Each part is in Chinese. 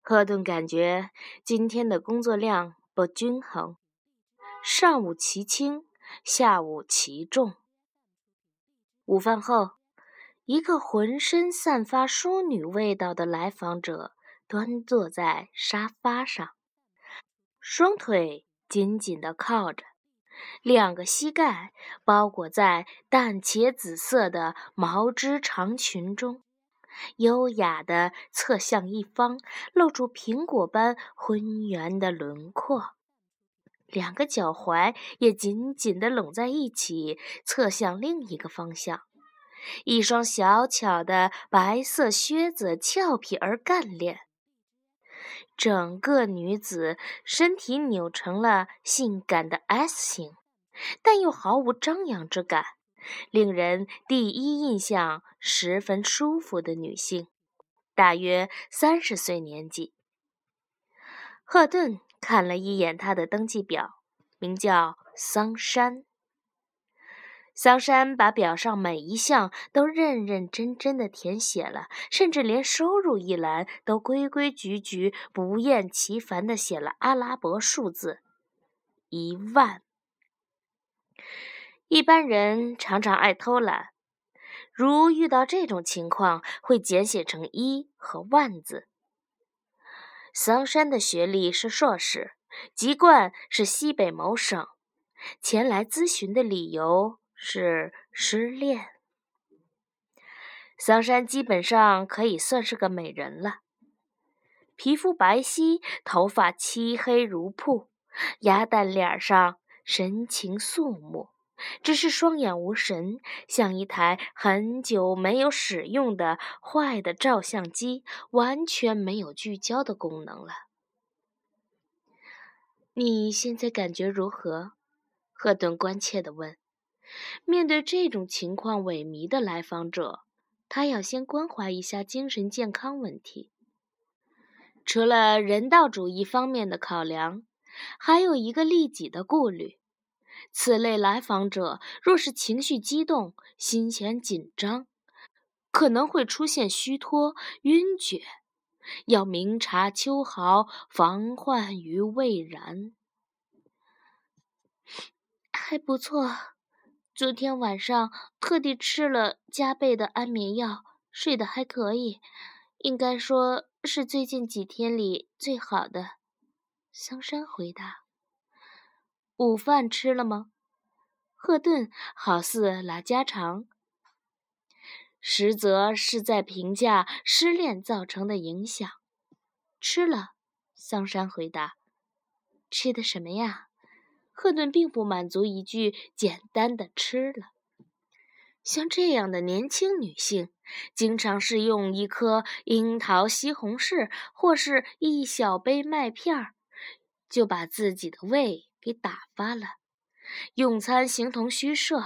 赫顿感觉今天的工作量不均衡，上午其轻，下午其重。午饭后，一个浑身散发淑女味道的来访者端坐在沙发上，双腿紧紧地靠着，两个膝盖包裹在淡茄紫色的毛织长裙中，优雅地侧向一方，露出苹果般浑圆的轮廓。两个脚踝也紧紧地拢在一起，侧向另一个方向。一双小巧的白色靴子俏皮而干练，整个女子身体扭成了性感的 S 型，但又毫无张扬之感，令人第一印象十分舒服的女性，大约三十岁年纪。赫顿。看了一眼她的登记表，名叫桑山。桑山把表上每一项都认认真真的填写了，甚至连收入一栏都规规矩矩、不厌其烦的写了阿拉伯数字一万。一般人常常爱偷懒，如遇到这种情况，会简写成一和万字。桑山的学历是硕士，籍贯是西北某省，前来咨询的理由是失恋。桑山基本上可以算是个美人了，皮肤白皙，头发漆黑如瀑，鸭蛋脸上神情肃穆。只是双眼无神，像一台很久没有使用的坏的照相机，完全没有聚焦的功能了。你现在感觉如何？赫顿关切地问。面对这种情况萎靡的来访者，他要先关怀一下精神健康问题。除了人道主义方面的考量，还有一个利己的顾虑。此类来访者若是情绪激动、心弦紧张，可能会出现虚脱、晕厥，要明察秋毫，防患于未然。还不错，昨天晚上特地吃了加倍的安眠药，睡得还可以，应该说是最近几天里最好的。桑山回答。午饭吃了吗？赫顿好似拉家常，实则是在评价失恋造成的影响。吃了，桑山回答。吃的什么呀？赫顿并不满足一句简单的“吃了”。像这样的年轻女性，经常是用一颗樱桃、西红柿，或是一小杯麦片儿，就把自己的胃。给打发了，用餐形同虚设。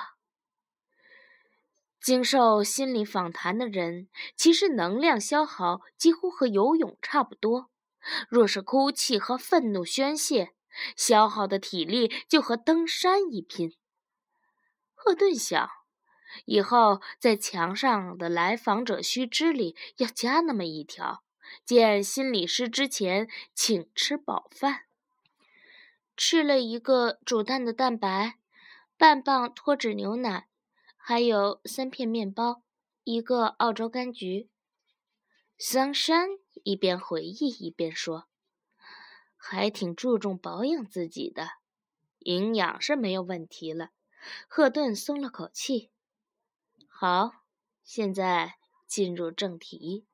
经受心理访谈的人，其实能量消耗几乎和游泳差不多。若是哭泣和愤怒宣泄，消耗的体力就和登山一拼。赫顿想，以后在墙上的来访者须知里要加那么一条：见心理师之前，请吃饱饭。吃了一个煮蛋的蛋白，半磅脱脂牛奶，还有三片面包，一个澳洲柑橘。桑山一边回忆一边说：“还挺注重保养自己的，营养是没有问题了。”赫顿松了口气。好，现在进入正题。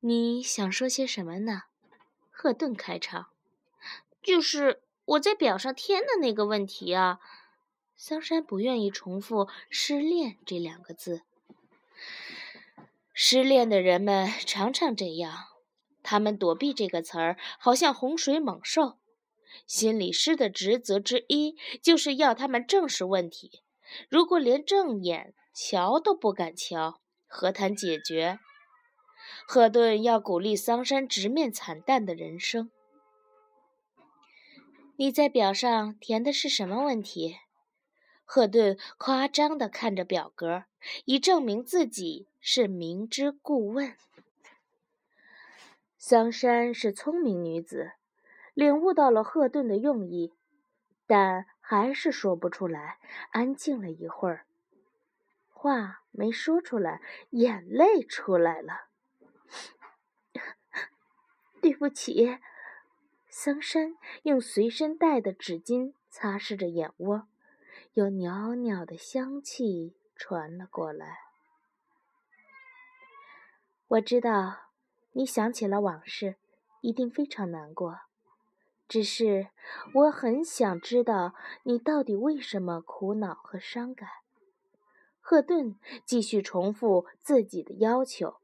你想说些什么呢？赫顿开场。就是我在表上填的那个问题啊，桑山不愿意重复“失恋”这两个字。失恋的人们常常这样，他们躲避这个词儿，好像洪水猛兽。心理师的职责之一就是要他们正视问题。如果连正眼瞧都不敢瞧，何谈解决？赫顿要鼓励桑山直面惨淡的人生。你在表上填的是什么问题？赫顿夸张地看着表格，以证明自己是明知故问。桑山是聪明女子，领悟到了赫顿的用意，但还是说不出来。安静了一会儿，话没说出来，眼泪出来了。对不起，桑山用随身带的纸巾擦拭着眼窝，有袅袅的香气传了过来。我知道。你想起了往事，一定非常难过。只是我很想知道你到底为什么苦恼和伤感。赫顿继续重复自己的要求，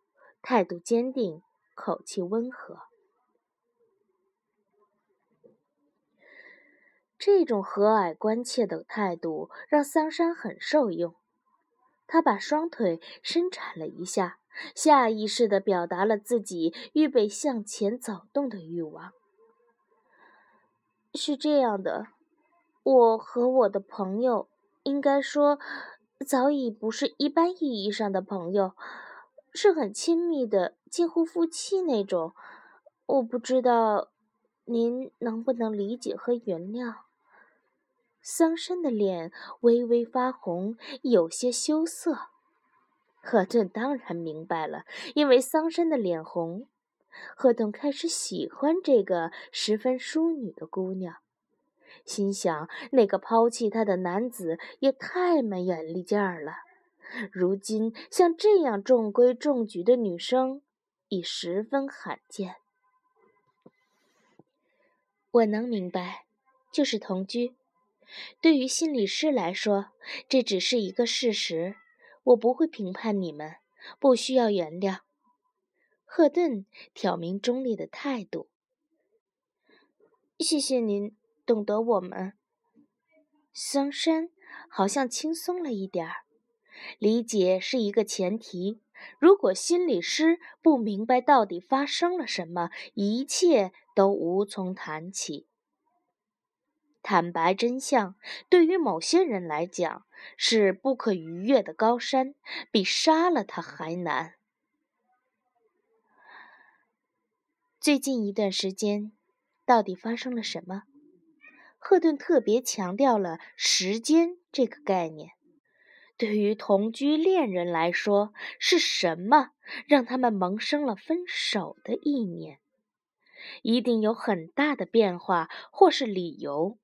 态度坚定，口气温和。这种和蔼关切的态度让桑山很受用。他把双腿伸展了一下。下意识地表达了自己预备向前走动的欲望。是这样的，我和我的朋友，应该说，早已不是一般意义上的朋友，是很亲密的，近乎夫妻那种。我不知道您能不能理解和原谅。桑葚的脸微微发红，有些羞涩。赫顿当然明白了，因为桑山的脸红，赫顿开始喜欢这个十分淑女的姑娘，心想那个抛弃她的男子也太没眼力劲儿了。如今像这样中规中矩的女生已十分罕见。我能明白，就是同居，对于心理师来说，这只是一个事实。我不会评判你们，不需要原谅。赫顿挑明中立的态度。谢谢您懂得我们。桑山好像轻松了一点儿。理解是一个前提。如果心理师不明白到底发生了什么，一切都无从谈起。坦白真相，对于某些人来讲是不可逾越的高山，比杀了他还难。最近一段时间，到底发生了什么？赫顿特别强调了时间这个概念。对于同居恋人来说，是什么让他们萌生了分手的意念？一定有很大的变化，或是理由。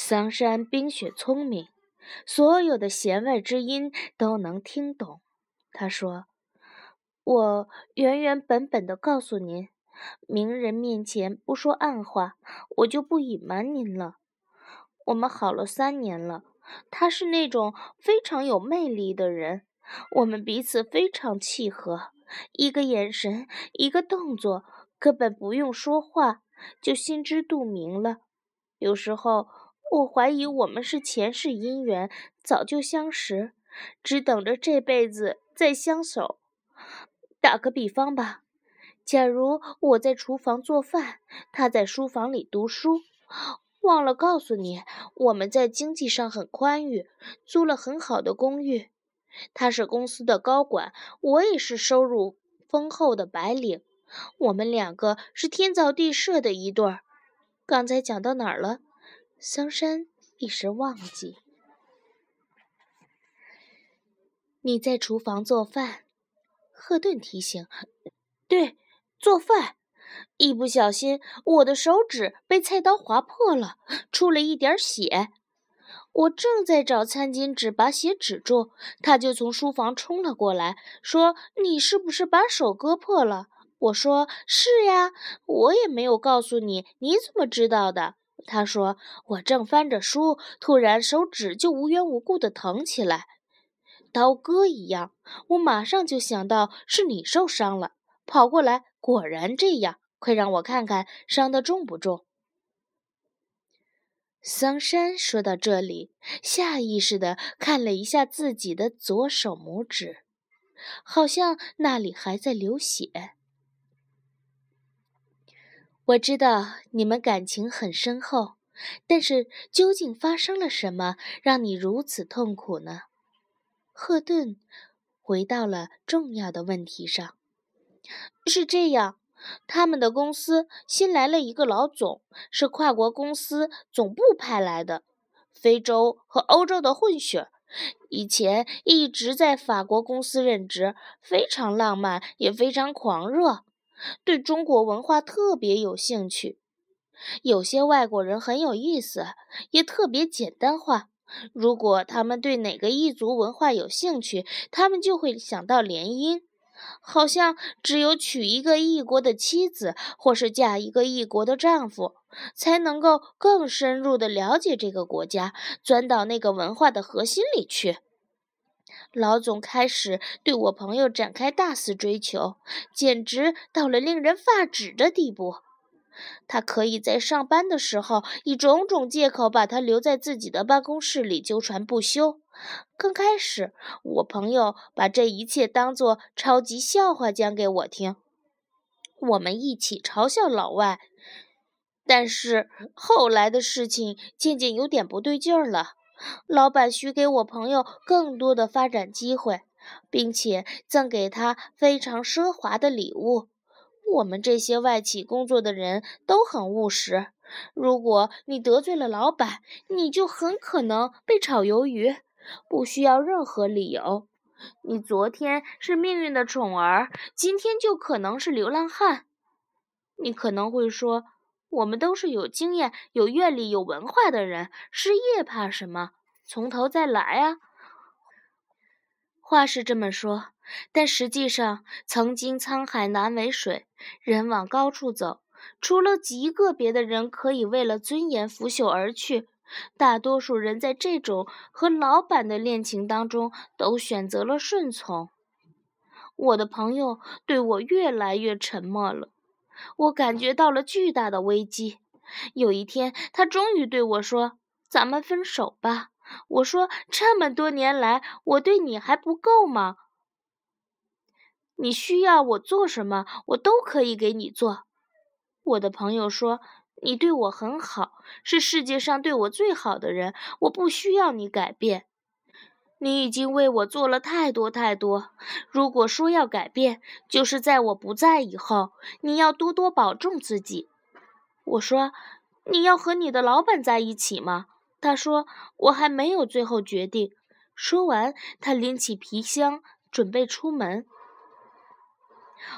桑山冰雪聪明，所有的弦外之音都能听懂。他说：“我原原本本的告诉您，明人面前不说暗话，我就不隐瞒您了。我们好了三年了，他是那种非常有魅力的人，我们彼此非常契合，一个眼神，一个动作，根本不用说话就心知肚明了。有时候。”我怀疑我们是前世姻缘，早就相识，只等着这辈子再相守。打个比方吧，假如我在厨房做饭，他在书房里读书。忘了告诉你，我们在经济上很宽裕，租了很好的公寓。他是公司的高管，我也是收入丰厚的白领。我们两个是天造地设的一对儿。刚才讲到哪儿了？桑山一时忘记，你在厨房做饭。赫顿提醒：“对，做饭。一不小心，我的手指被菜刀划破了，出了一点血。我正在找餐巾纸把血止住，他就从书房冲了过来，说：‘你是不是把手割破了？’我说：‘是呀，我也没有告诉你，你怎么知道的？’”他说：“我正翻着书，突然手指就无缘无故的疼起来，刀割一样。我马上就想到是你受伤了，跑过来，果然这样。快让我看看伤的重不重。”桑山说到这里，下意识的看了一下自己的左手拇指，好像那里还在流血。我知道你们感情很深厚，但是究竟发生了什么让你如此痛苦呢？赫顿回到了重要的问题上。是这样，他们的公司新来了一个老总，是跨国公司总部派来的，非洲和欧洲的混血。以前一直在法国公司任职，非常浪漫，也非常狂热，对中国文化特别有兴趣。有些外国人很有意思，也特别简单化。如果他们对哪个异族文化有兴趣，他们就会想到联姻，好像只有娶一个异国的妻子，或是嫁一个异国的丈夫。才能够更深入地了解这个国家，钻到那个文化的核心里去。老总开始对我朋友展开大肆追求，简直到了令人发指的地步。他可以在上班的时候以种种借口把他留在自己的办公室里纠缠不休。刚开始，我朋友把这一切当作超级笑话讲给我听，我们一起嘲笑老外。但是后来的事情渐渐有点不对劲儿了。老板许给我朋友更多的发展机会，并且赠给他非常奢华的礼物。我们这些外企工作的人都很务实。如果你得罪了老板，你就很可能被炒鱿鱼，不需要任何理由。你昨天是命运的宠儿，今天就可能是流浪汉。你可能会说。我们都是有经验、有阅历、有文化的人，失业怕什么？从头再来啊！话是这么说，但实际上，曾经沧海难为水，人往高处走。除了极个别的人可以为了尊严拂袖而去，大多数人在这种和老板的恋情当中，都选择了顺从。我的朋友对我越来越沉默了。我感觉到了巨大的危机。有一天，他终于对我说：“咱们分手吧。”我说：“这么多年来，我对你还不够吗？你需要我做什么，我都可以给你做。”我的朋友说：“你对我很好，是世界上对我最好的人，我不需要你改变。”你已经为我做了太多太多。如果说要改变，就是在我不在以后。你要多多保重自己。我说：“你要和你的老板在一起吗？”他说：“我还没有最后决定。”说完，他拎起皮箱准备出门。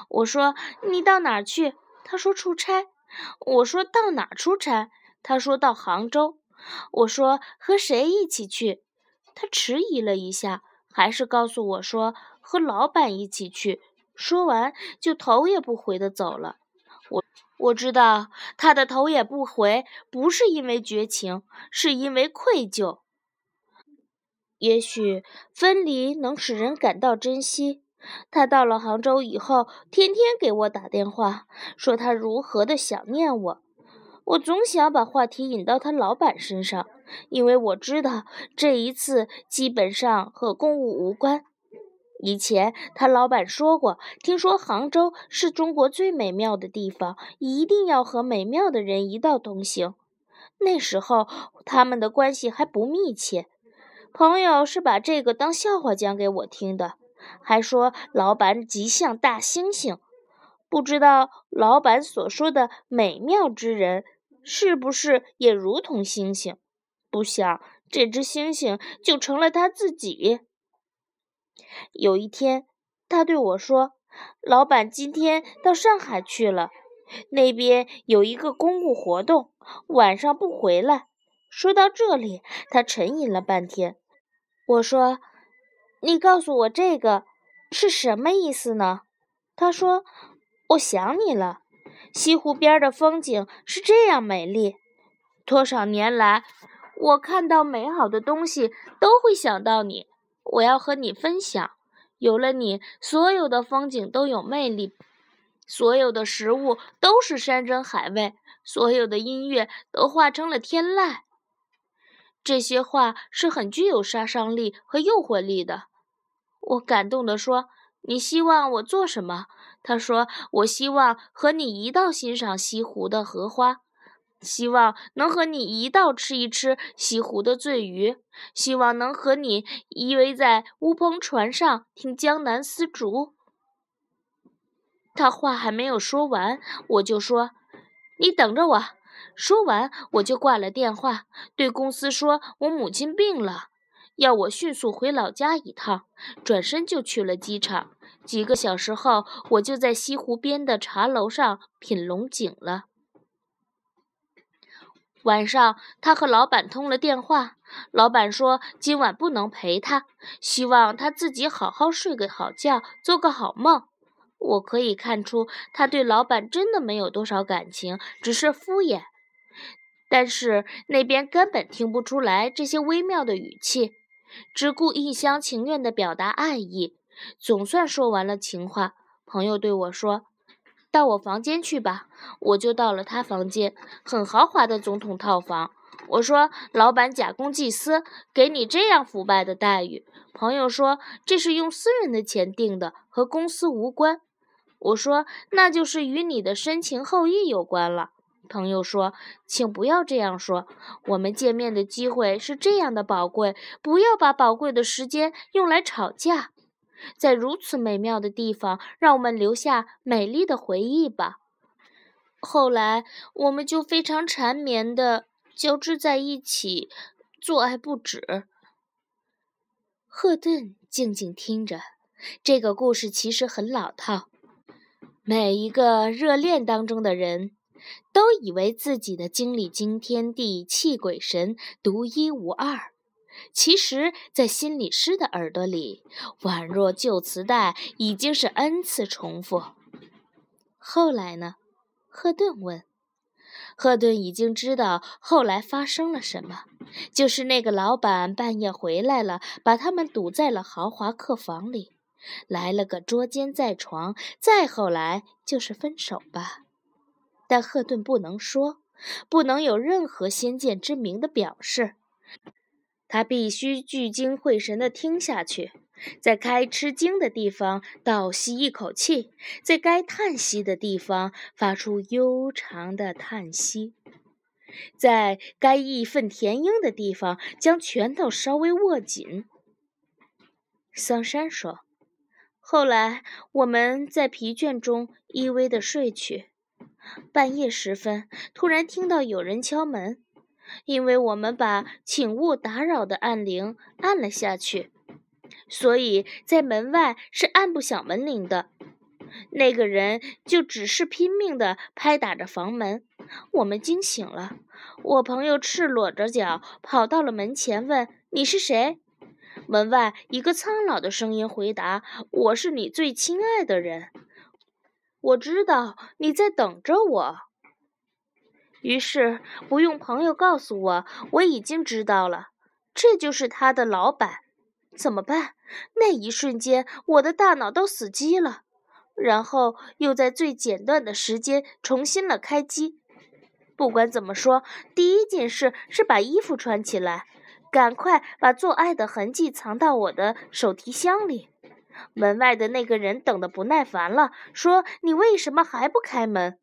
我说：“你到哪儿去？”他说：“出差。”我说：“到哪儿出差？”他说到杭州。我说：“和谁一起去？”他迟疑了一下，还是告诉我说和老板一起去。说完，就头也不回的走了。我我知道他的头也不回，不是因为绝情，是因为愧疚。也许分离能使人感到珍惜。他到了杭州以后，天天给我打电话，说他如何的想念我。我总想把话题引到他老板身上。因为我知道这一次基本上和公务无关。以前他老板说过，听说杭州是中国最美妙的地方，一定要和美妙的人一道同行。那时候他们的关系还不密切，朋友是把这个当笑话讲给我听的，还说老板极像大猩猩。不知道老板所说的美妙之人，是不是也如同猩猩？不想这只猩猩就成了他自己。有一天，他对我说：“老板今天到上海去了，那边有一个公务活动，晚上不回来。”说到这里，他沉吟了半天。我说：“你告诉我这个是什么意思呢？”他说：“我想你了。西湖边的风景是这样美丽，多少年来。”我看到美好的东西都会想到你，我要和你分享。有了你，所有的风景都有魅力，所有的食物都是山珍海味，所有的音乐都化成了天籁。这些话是很具有杀伤力和诱惑力的。我感动地说：“你希望我做什么？”他说：“我希望和你一道欣赏西湖的荷花。”希望能和你一道吃一吃西湖的醉鱼，希望能和你依偎在乌篷船上听江南丝竹。他话还没有说完，我就说：“你等着我。”说完，我就挂了电话，对公司说我母亲病了，要我迅速回老家一趟。转身就去了机场。几个小时后，我就在西湖边的茶楼上品龙井了。晚上，他和老板通了电话，老板说今晚不能陪他，希望他自己好好睡个好觉，做个好梦。我可以看出，他对老板真的没有多少感情，只是敷衍。但是那边根本听不出来这些微妙的语气，只顾一厢情愿地表达爱意。总算说完了情话，朋友对我说：“到我房间去吧。”我就到了他房间，很豪华的总统套房。我说：“老板假公济私，给你这样腐败的待遇。”朋友说：“这是用私人的钱订的，和公司无关。”我说：“那就是与你的深情厚谊有关了。”朋友说：“请不要这样说，我们见面的机会是这样的宝贵，不要把宝贵的时间用来吵架。”在如此美妙的地方，让我们留下美丽的回忆吧。后来，我们就非常缠绵的交织在一起，做爱不止。赫顿静静听着，这个故事其实很老套。每一个热恋当中的人，都以为自己的经历惊天地、泣鬼神、独一无二。其实，在心理师的耳朵里，宛若旧磁带，已经是 n 次重复。后来呢？赫顿问。赫顿已经知道后来发生了什么，就是那个老板半夜回来了，把他们堵在了豪华客房里，来了个捉奸在床。再后来就是分手吧。但赫顿不能说，不能有任何先见之明的表示。他必须聚精会神地听下去，在该吃惊的地方倒吸一口气，在该叹息的地方发出悠长的叹息，在该义愤填膺的地方将拳头稍微握紧。桑山说：“后来我们在疲倦中依偎地睡去，半夜时分，突然听到有人敲门。”因为我们把“请勿打扰”的按铃按了下去，所以在门外是按不响门铃的。那个人就只是拼命地拍打着房门。我们惊醒了，我朋友赤裸着脚跑到了门前，问：“你是谁？”门外一个苍老的声音回答：“我是你最亲爱的人，我知道你在等着我。”于是，不用朋友告诉我，我已经知道了，这就是他的老板。怎么办？那一瞬间，我的大脑都死机了，然后又在最简短的时间重新了开机。不管怎么说，第一件事是把衣服穿起来，赶快把做爱的痕迹藏到我的手提箱里。门外的那个人等得不耐烦了，说：“你为什么还不开门？”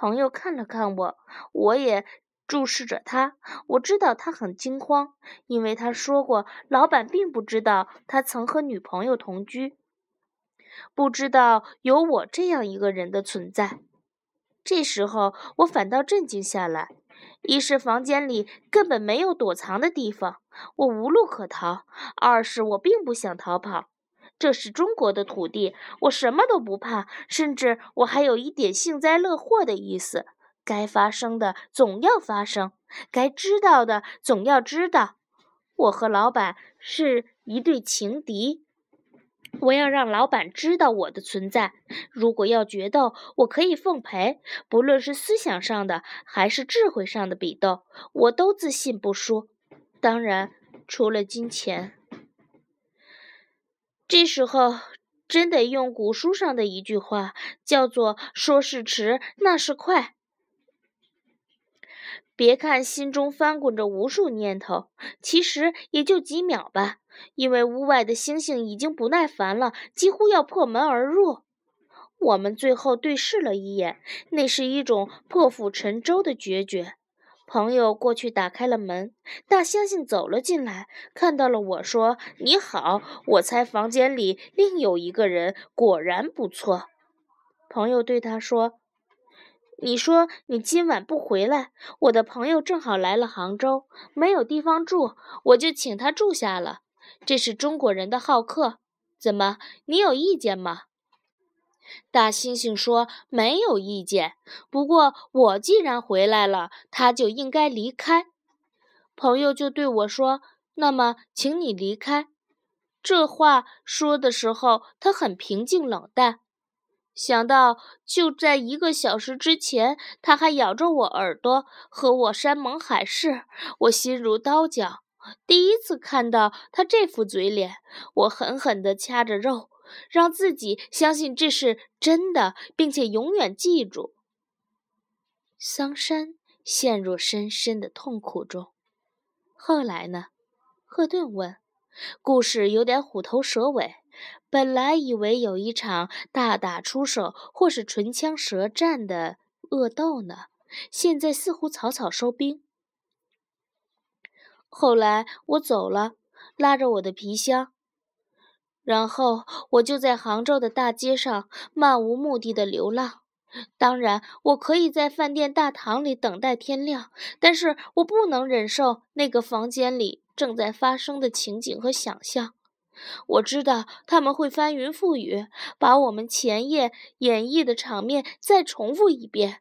朋友看了看我，我也注视着他。我知道他很惊慌，因为他说过，老板并不知道他曾和女朋友同居，不知道有我这样一个人的存在。这时候，我反倒镇静下来。一是房间里根本没有躲藏的地方，我无路可逃；二是我并不想逃跑。这是中国的土地，我什么都不怕，甚至我还有一点幸灾乐祸的意思。该发生的总要发生，该知道的总要知道。我和老板是一对情敌，我要让老板知道我的存在。如果要决斗，我可以奉陪，不论是思想上的还是智慧上的比斗，我都自信不输。当然，除了金钱。这时候，真得用古书上的一句话，叫做“说是迟，那是快”。别看心中翻滚着无数念头，其实也就几秒吧。因为屋外的星星已经不耐烦了，几乎要破门而入。我们最后对视了一眼，那是一种破釜沉舟的决绝。朋友过去打开了门，大猩猩走了进来，看到了我说：“你好。”我猜房间里另有一个人，果然不错。朋友对他说：“你说你今晚不回来，我的朋友正好来了杭州，没有地方住，我就请他住下了。这是中国人的好客，怎么，你有意见吗？”大猩猩说：“没有意见，不过我既然回来了，他就应该离开。”朋友就对我说：“那么，请你离开。”这话说的时候，他很平静冷淡。想到就在一个小时之前，他还咬着我耳朵和我山盟海誓，我心如刀绞。第一次看到他这副嘴脸，我狠狠地掐着肉。让自己相信这是真的，并且永远记住。桑山陷入深深的痛苦中。后来呢？赫顿问。故事有点虎头蛇尾。本来以为有一场大打出手或是唇枪舌战的恶斗呢，现在似乎草草收兵。后来我走了，拉着我的皮箱。然后我就在杭州的大街上漫无目的的流浪。当然，我可以在饭店大堂里等待天亮，但是我不能忍受那个房间里正在发生的情景和想象。我知道他们会翻云覆雨，把我们前夜演绎的场面再重复一遍。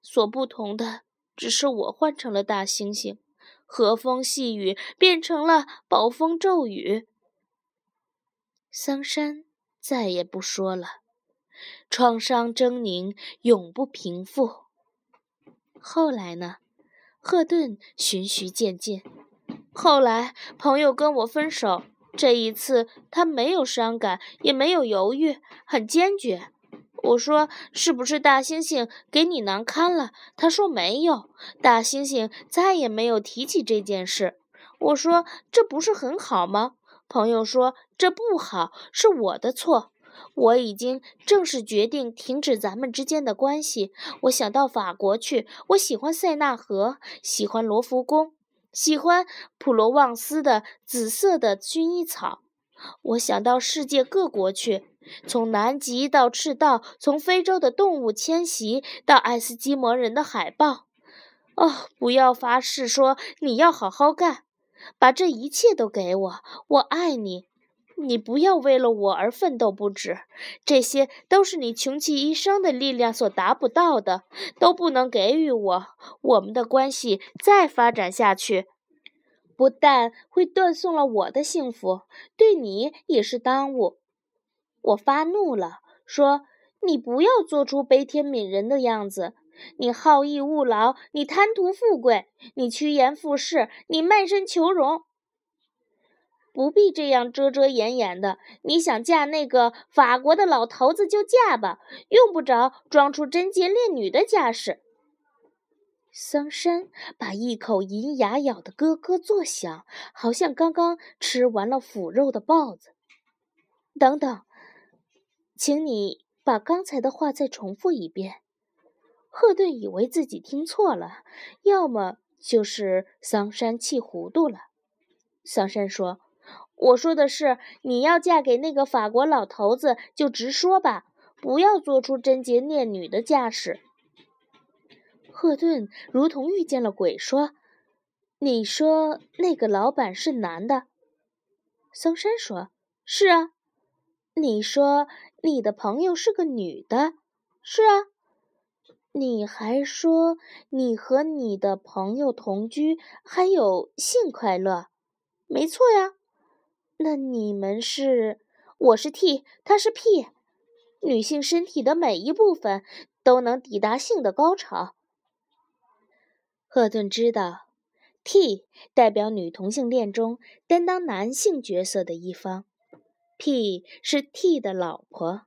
所不同的只是我换成了大猩猩，和风细雨变成了暴风骤雨。桑山再也不说了，创伤狰狞，永不平复。后来呢？赫顿循序渐进。后来朋友跟我分手，这一次他没有伤感，也没有犹豫，很坚决。我说：“是不是大猩猩给你难堪了？”他说：“没有。”大猩猩再也没有提起这件事。我说：“这不是很好吗？”朋友说：“这不好，是我的错。我已经正式决定停止咱们之间的关系。我想到法国去，我喜欢塞纳河，喜欢罗浮宫，喜欢普罗旺斯的紫色的薰衣草。我想到世界各国去，从南极到赤道，从非洲的动物迁徙到爱斯基摩人的海豹。哦，不要发誓说你要好好干。”把这一切都给我，我爱你，你不要为了我而奋斗不止，这些都是你穷其一生的力量所达不到的，都不能给予我。我们的关系再发展下去，不但会断送了我的幸福，对你也是耽误。我发怒了，说：“你不要做出悲天悯人的样子。”你好逸恶劳，你贪图富贵，你趋炎附势，你卖身求荣，不必这样遮遮掩掩的。你想嫁那个法国的老头子就嫁吧，用不着装出贞洁烈女的架势。桑山把一口银牙咬得咯咯作响，好像刚刚吃完了腐肉的豹子。等等，请你把刚才的话再重复一遍。赫顿以为自己听错了，要么就是桑山气糊涂了。桑山说：“我说的是，你要嫁给那个法国老头子，就直说吧，不要做出贞洁烈女的架势。”赫顿如同遇见了鬼，说：“你说那个老板是男的？”桑山说：“是啊。”你说你的朋友是个女的？是啊。你还说你和你的朋友同居，还有性快乐，没错呀。那你们是？我是 T，他是 P。女性身体的每一部分都能抵达性的高潮。赫顿知道，T 代表女同性恋中担当男性角色的一方，P 是 T 的老婆。